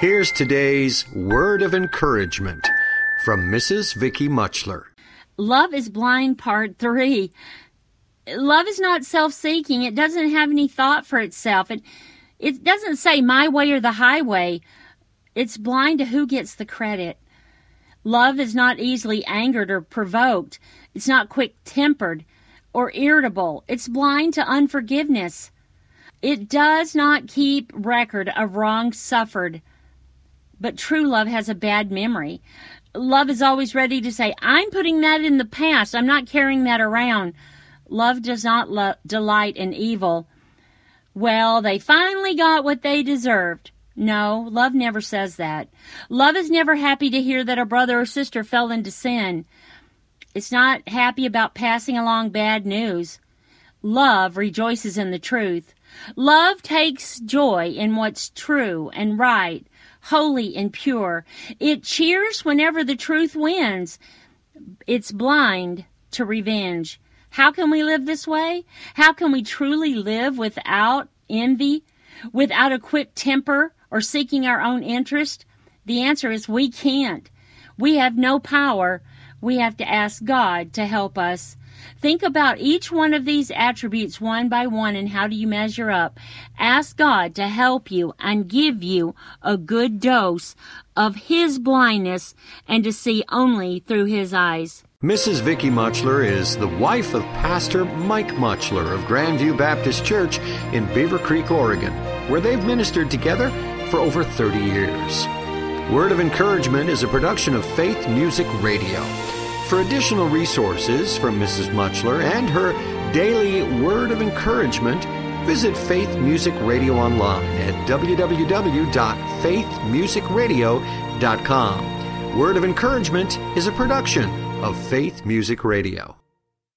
Here's today's word of encouragement from Mrs. Vicky Mutchler. Love is blind part three. Love is not self seeking. It doesn't have any thought for itself. It, it doesn't say my way or the highway. It's blind to who gets the credit. Love is not easily angered or provoked. It's not quick tempered or irritable. It's blind to unforgiveness. It does not keep record of wrongs suffered. But true love has a bad memory. Love is always ready to say, I'm putting that in the past. I'm not carrying that around. Love does not lo- delight in evil. Well, they finally got what they deserved. No, love never says that. Love is never happy to hear that a brother or sister fell into sin. It's not happy about passing along bad news. Love rejoices in the truth. Love takes joy in what's true and right, holy and pure. It cheers whenever the truth wins. It's blind to revenge. How can we live this way? How can we truly live without envy, without a quick temper, or seeking our own interest? The answer is we can't. We have no power. We have to ask God to help us. Think about each one of these attributes one by one and how do you measure up. Ask God to help you and give you a good dose of His blindness and to see only through His eyes. Mrs. Vicky Mutchler is the wife of Pastor Mike Mutchler of Grandview Baptist Church in Beaver Creek, Oregon, where they've ministered together for over 30 years. Word of Encouragement is a production of Faith Music Radio. For additional resources from Mrs. Mutchler and her daily word of encouragement, visit Faith Music Radio online at www.faithmusicradio.com. Word of Encouragement is a production of Faith Music Radio.